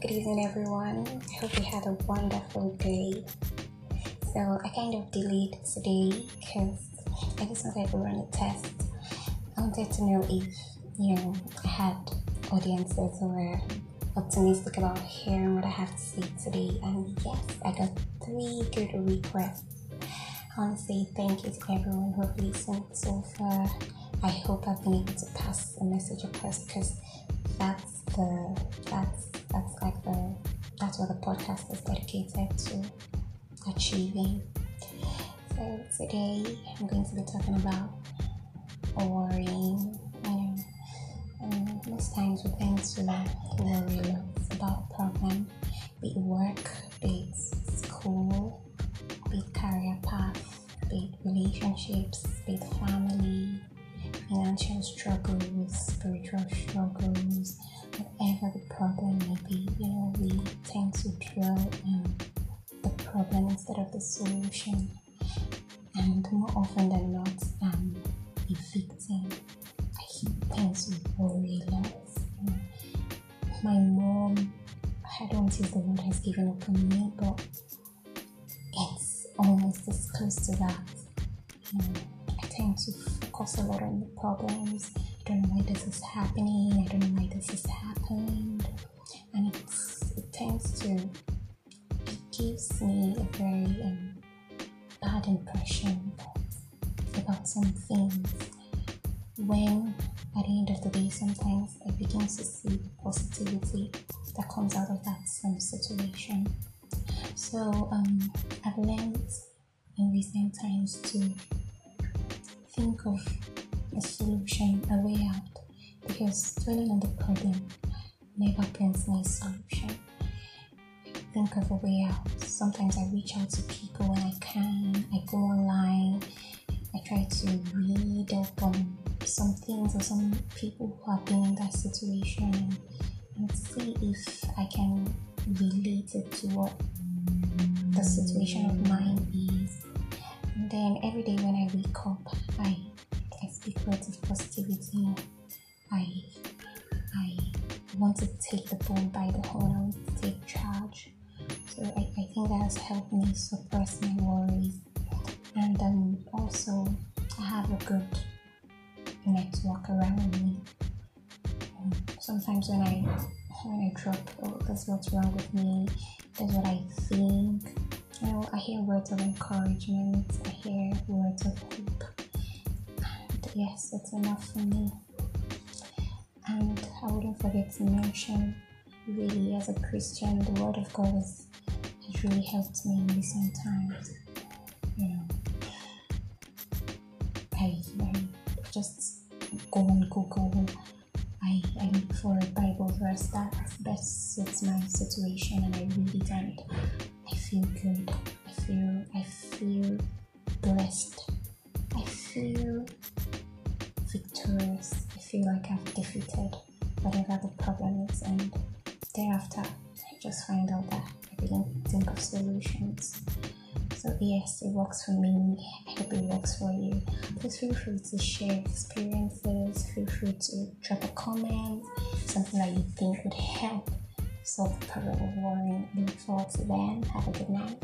Good evening, everyone. I hope you had a wonderful day. So, I kind of delayed today because I just wanted to run a test. I wanted to know if, you know, I had audiences who were optimistic about hearing what I have to say today. And yes, I got three good requests. I want to say thank you to everyone who listened so far. I hope I've been able to pass the message across because that's the that's that's the podcast is dedicated to achieving. So today I'm going to be talking about worrying. You know, um, most times we tend to worry a about problem, be it work, be it school, be it career path, be it relationships, be it family, financial struggles, spiritual struggles, whatever the problem may be, you dwell on um, the problem instead of the solution. And more often than not, um, I'm a victim. I tend to worry a lot. My mom, I don't use the word has given up on me, but it's almost as close to that. Know, I tend to focus a lot on the problems. I don't know why this is happening. I don't know why this has happened, and it tends to gives me a very um, bad impression about some things. When at the end of the day, sometimes I begin to see the positivity that comes out of that some situation. So um, I've learned in recent times to think of a solution, a way out, because dwelling on the problem never brings me solution. Think of a way out. Sometimes I reach out to people when I can. I go online. I try to read up on some things or some people who have been in that situation and see if I can relate it to what the situation of mine is. And then every day when I wake up, I I speak words of that has helped me suppress my worries. And um, also, I have a good network around me. Um, sometimes when I when I drop, oh, that's what's wrong with me. That's what I think. You know, I hear words of encouragement. I hear words of hope. And yes, it's enough for me. And I wouldn't forget to mention, really, as a Christian, the Word of God has, really helped me in recent times. You know, I, I just go on Google. I, I look for a Bible verse that best suits my situation, and I read it, and I feel good. I feel I feel blessed. I feel victorious. I feel like I've defeated whatever the problem is, and thereafter, I just find out that Think of solutions. So, yes, it works for me. I hope it works for you. Please feel free to share experiences. Feel free to drop a comment, something that you think would help solve the problem of worrying. Look forward to then. Have a good night.